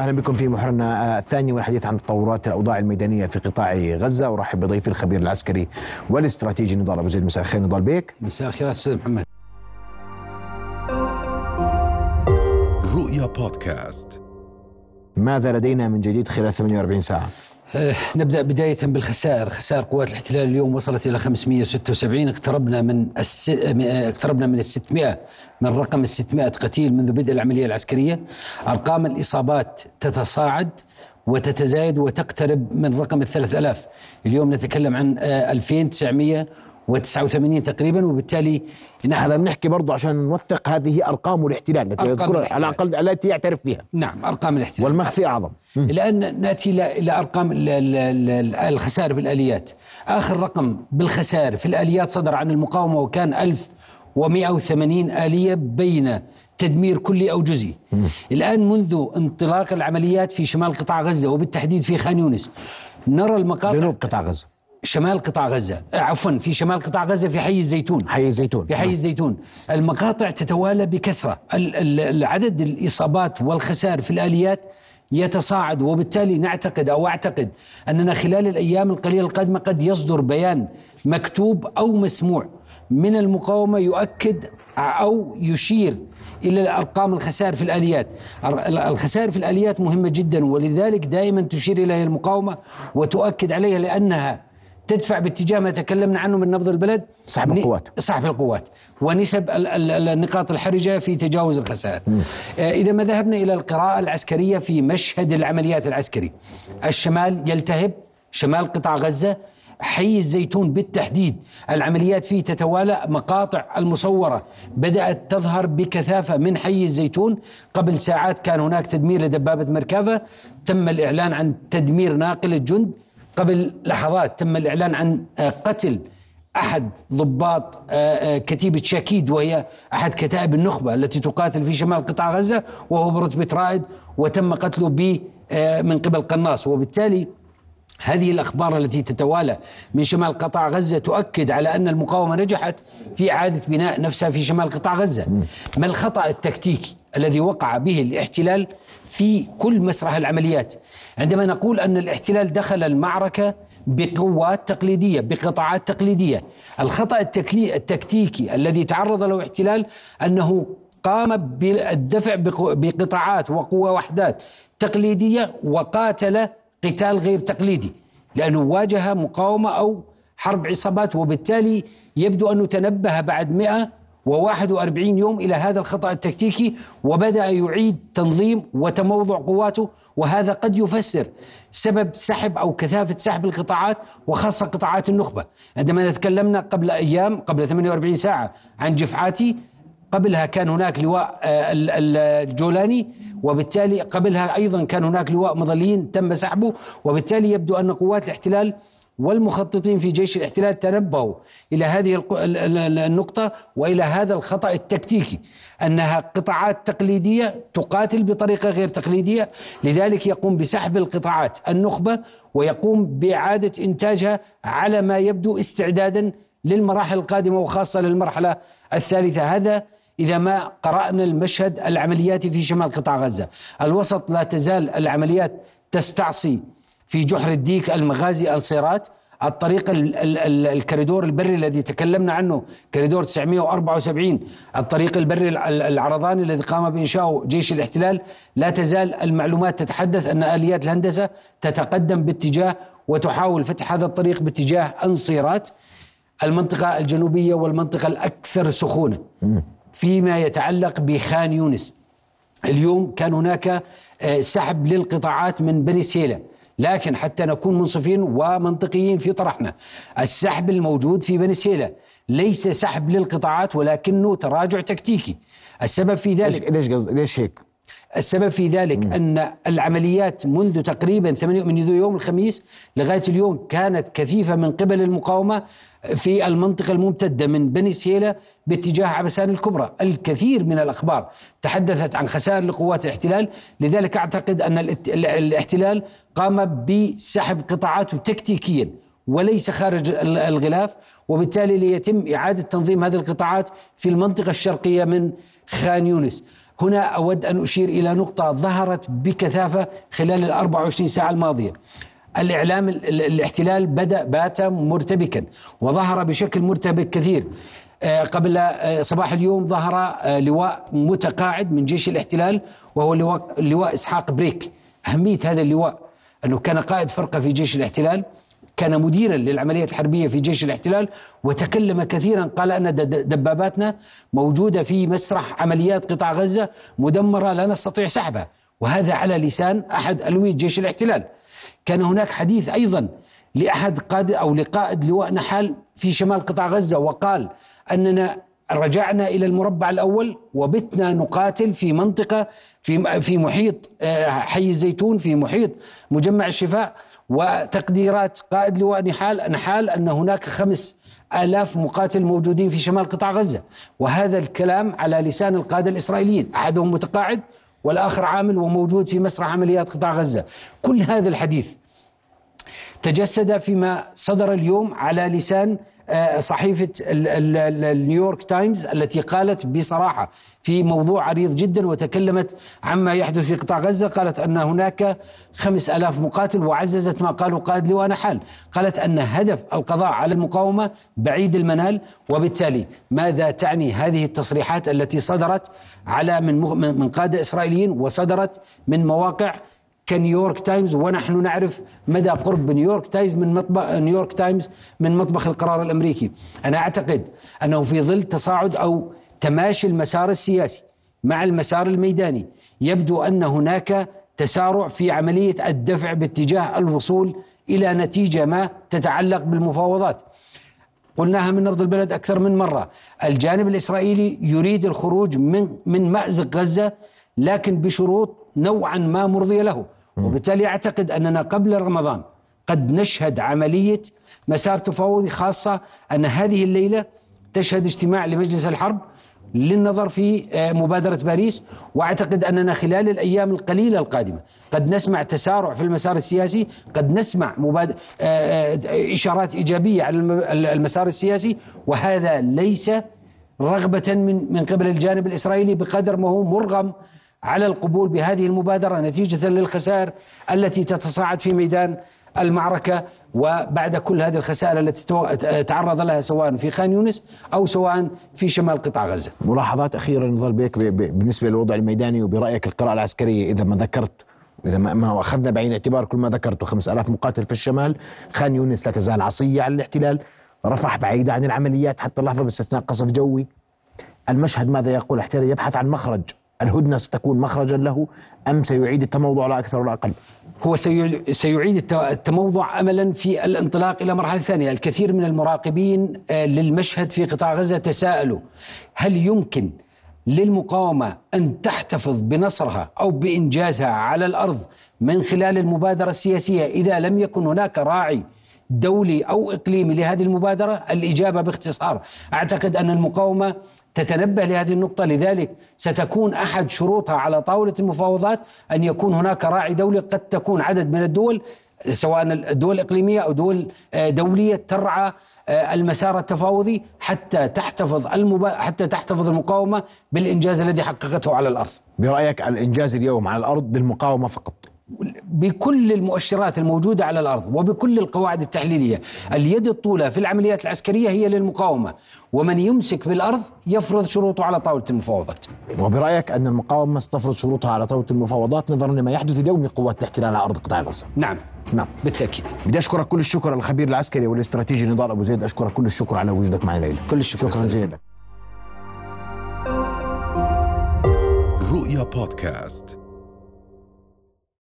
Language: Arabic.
أهلا بكم في محورنا الثاني والحديث عن تطورات الأوضاع الميدانية في قطاع غزة. أرحب بضيفي الخبير العسكري والاستراتيجي نضال أبو زيد. مساء الخير نضال بيك مساء الخير أستاذ محمد. رؤيا بودكاست. ماذا لدينا من جديد خلال 48 ساعة؟ أه نبدأ بداية بالخسائر، خسائر قوات الاحتلال اليوم وصلت إلى 576 اقتربنا من الس... اقتربنا من ال 600 من رقم ال 600 قتيل منذ بدء العملية العسكرية، أرقام الإصابات تتصاعد وتتزايد وتقترب من رقم ال 3000 اليوم نتكلم عن 2900 و89 تقريبا وبالتالي نحن هذا بنحكي برضه عشان نوثق هذه أرقام الاحتلال. التي يذكرها على الأقل التي يعترف بها. نعم أرقام الاحتلال. والمخفي أعظم. الان نأتي إلى أرقام الخسائر بالآليات. آخر رقم بالخسائر في الآليات صدر عن المقاومة وكان 1180 آلية بين تدمير كلي أو جزئي. الآن منذ انطلاق العمليات في شمال قطاع غزة وبالتحديد في خان يونس نرى المقاطع جنوب قطاع غزة. شمال قطاع غزة. آه، عفوا في شمال قطاع غزة في حي الزيتون. حي الزيتون. في حي نعم. الزيتون. المقاطع تتوالى بكثرة. العدد الإصابات والخسائر في الآليات يتصاعد وبالتالي نعتقد أو أعتقد أننا خلال الأيام القليلة القادمة قد يصدر بيان مكتوب أو مسموع من المقاومة يؤكد أو يشير إلى أرقام الخسائر في الآليات. الخسائر في الآليات مهمة جدا ولذلك دائما تشير اليها المقاومة وتؤكد عليها لأنها تدفع باتجاه ما تكلمنا عنه من نبض البلد؟ سحب القوات. سحب القوات. ونسب النقاط الحرجة في تجاوز الخسائر. آه، إذا ما ذهبنا إلى القراءة العسكرية في مشهد العمليات العسكري. الشمال يلتهب شمال قطاع غزة حي الزيتون بالتحديد. العمليات فيه تتوالى مقاطع المصورة بدأت تظهر بكثافة من حي الزيتون. قبل ساعات كان هناك تدمير لدبابة مركبة تم الإعلان عن تدمير ناقل الجند. قبل لحظات تم الإعلان عن آه، قتل أحد ضباط آه، آه، كتيبة شاكيد وهي أحد كتائب النخبة التي تقاتل في شمال قطاع غزة وهو برتبة رائد وتم قتله من قبل قناص. وبالتالي هذه الأخبار التي تتوالى من شمال قطاع غزة تؤكد على أن المقاومة نجحت في إعادة بناء نفسها في شمال قطاع غزة. ما الخطأ التكتيكي؟ الذي وقع به الاحتلال في كل مسرح العمليات. عندما نقول أن الاحتلال دخل المعركة بقوات تقليدية بقطاعات تقليدية الخطأ التكتيكي الذي تعرض له الاحتلال أنه قام بالدفع بقطاعات وقوة وحدات تقليدية وقاتل قتال غير تقليدي لأنه واجه مقاومة أو حرب عصابات وبالتالي يبدو أنه تنبه بعد 141 يوم إلى هذا الخطأ التكتيكي وبدأ يعيد تنظيم وتموضع قواته وهذا قد يفسر سبب سحب أو كثافة سحب القطاعات وخاصة قطاعات النخبة. عندما تكلمنا قبل أيام قبل 48 ساعة عن جفعاتي قبلها كان هناك لواء آه، الجولاني وبالتالي قبلها أيضا كان هناك لواء مظليين تم سحبه وبالتالي يبدو أن قوات الاحتلال والمخططين في جيش الاحتلال تنبهوا إلى هذه النقطة وإلى هذا الخطأ التكتيكي أنها قطاعات تقليدية تقاتل بطريقة غير تقليدية لذلك يقوم بسحب القطاعات النخبة ويقوم بإعادة إنتاجها على ما يبدو استعدادا للمراحل القادمة وخاصة للمرحلة الثالثة. هذا إذا ما قرأنا المشهد العملياتي في شمال قطاع غزة. الوسط لا تزال العمليات تستعصي في جحر الديك المغازي أنصيرات الطريق ال ال ال الكريدور البري الذي تكلمنا عنه كريدور 974 الطريق البري العرضاني الذي قام بإنشاؤه جيش الاحتلال لا تزال المعلومات تتحدث أن آليات الهندسة تتقدم باتجاه وتحاول فتح هذا الطريق باتجاه أنصيرات المنطقة الجنوبية والمنطقة الأكثر سخونة فيما يتعلق بخان يونس. اليوم كان هناك آه، سحب للقطاعات من بني سيلة. لكن حتى نكون منصفين ومنطقيين في طرحنا. السحب الموجود في بني سيلة ليس سحب للقطاعات ولكنه تراجع تكتيكي. السبب في ذلك ليش ليش ليش هيك؟ السبب في ذلك م. أن العمليات منذ تقريبا منذ يوم الخميس لغاية اليوم كانت كثيفة من قبل المقاومة. في المنطقة الممتدة من بني سيلة باتجاه عبسان الكبرى. الكثير من الأخبار تحدثت عن خسائر لقوات الاحتلال لذلك أعتقد أن الاحتلال قام بسحب قطاعاته تكتيكيا وليس خارج الغلاف وبالتالي ليتم إعادة تنظيم هذه القطاعات في المنطقة الشرقية من خان يونس. هنا أود أن أشير إلى نقطة ظهرت بكثافة خلال ال 24 ساعة الماضية. الإعلام الاحتلال بدأ بات مرتبكا وظهر بشكل مرتبك كثير. آه، قبل آه، صباح اليوم ظهر آه، لواء متقاعد من جيش الاحتلال وهو لواء, لواء إسحاق بريك. أهمية هذا اللواء أنه كان قائد فرقة في جيش الاحتلال كان مديرا للعمليات الحربية في جيش الاحتلال وتكلم كثيرا قال أن دباباتنا موجودة في مسرح عمليات قطاع غزة مدمرة لا نستطيع سحبها. وهذا على لسان أحد ألوية جيش الاحتلال. كان هناك حديث أيضا لأحد قائد أو لقائد لواء نحال في شمال قطاع غزة وقال أننا رجعنا إلى المربع الأول وبتنا نقاتل في منطقة في في محيط آه، حي الزيتون في محيط مجمع الشفاء وتقديرات قائد لواء نحال نحال أن هناك خمس آلاف مقاتل موجودين في شمال قطاع غزة. وهذا الكلام على لسان القادة الإسرائيليين. أحدهم متقاعد والآخر عامل وموجود في مسرح عمليات قطاع غزة. كل هذا الحديث تجسد فيما صدر اليوم على لسان آه، صحيفة النيويورك تايمز التي قالت بصراحة في موضوع عريض جدا وتكلمت عما يحدث في قطاع غزة قالت أن هناك خمس ألاف مقاتل وعززت ما قالوا قائد لواء ناحال قالت أن هدف القضاء على المقاومة بعيد المنال وبالتالي ماذا تعني هذه التصريحات التي صدرت على من من قادة إسرائيليين وصدرت من مواقع ك New York Times ونحن نعرف مدى قرب New York Times من مطبخ New York Times من مطبخ القرار الأمريكي، أنا أعتقد أنه في ظل تصاعد أو تماشي المسار السياسي مع المسار الميداني يبدو أن هناك تسارع في عملية الدفع باتجاه الوصول إلى نتيجة ما تتعلق بالمفاوضات. قلناها من أرض البلد أكثر من مرة، الجانب الإسرائيلي يريد الخروج من من مأزق غزة لكن بشروط نوعا ما مرضية له، وبالتالي أعتقد أننا قبل رمضان قد نشهد عملية مسار تفاوضي خاصة أن هذه الليلة تشهد اجتماع لمجلس الحرب للنظر في آه، مبادرة باريس وأعتقد أننا خلال الأيام القليلة القادمة قد نسمع تسارع في المسار السياسي قد نسمع مبادر آه، آه، إشارات إيجابية على المسار السياسي وهذا ليس رغبة من من قبل الجانب الإسرائيلي بقدر ما هو مرغم على القبول بهذه المبادرة نتيجة للخسائر التي تتصاعد في ميدان المعركة وبعد كل هذه الخسائر التي تعرض لها سواء في خان يونس أو سواء في شمال قطاع غزة. ملاحظات أخيرة نظل بيك بالنسبة للوضع الميداني وبرأيك القراءة العسكرية إذا ما ذكرت إذا ما أخذنا بعين الاعتبار كل ما ذكرته. خمس ألاف مقاتل في الشمال خان يونس لا تزال عصية على الاحتلال رفح بعيدة عن العمليات حتى اللحظة باستثناء قصف جوي. المشهد ماذا يقول؟ الاحتلال يبحث عن مخرج. الهدنة ستكون مخرجا له أم سيعيد التموضع لا أكثر ولا أقل؟ هو سيعيد التموضع املا في الانطلاق إلى مرحلة ثانية، الكثير من المراقبين آه، للمشهد في قطاع غزة تساءلوا هل يمكن للمقاومة أن تحتفظ بنصرها أو بإنجازها على الأرض من خلال المبادرة السياسية؟ إذا لم يكن هناك راعي دولي أو إقليمي لهذه المبادرة؟ الإجابة باختصار أعتقد أن المقاومة تتنبه لهذه النقطة لذلك ستكون أحد شروطها على طاولة المفاوضات أن يكون هناك راعي دولي قد تكون عدد من الدول سواء الدول الإقليمية أو دول آه، دولية ترعى آه، المسار التفاوضي حتى تحتفظ المبا... حتى تحتفظ المقاومة بالإنجاز الذي حققته على الأرض برأيك الإنجاز اليوم على الأرض بالمقاومة فقط بكل المؤشرات الموجودة على الأرض وبكل القواعد التحليلية. اليد الطولة في العمليات العسكرية هي للمقاومة ومن يمسك بالأرض يفرض شروطه على طاولة المفاوضات. وبرأيك أن المقاومة ستفرض شروطها على طاولة المفاوضات نظرا لما يحدث اليوم لقوات الاحتلال على أرض قطاع غزة؟ نعم. نعم. بالتأكيد. بدي أشكرك كل الشكر الخبير العسكري والاستراتيجي نضال أبو زيد. أشكرك كل الشكر على وجودك معنا ليلى. كل الشكر شكرا جزيلا رؤيا بودكاست.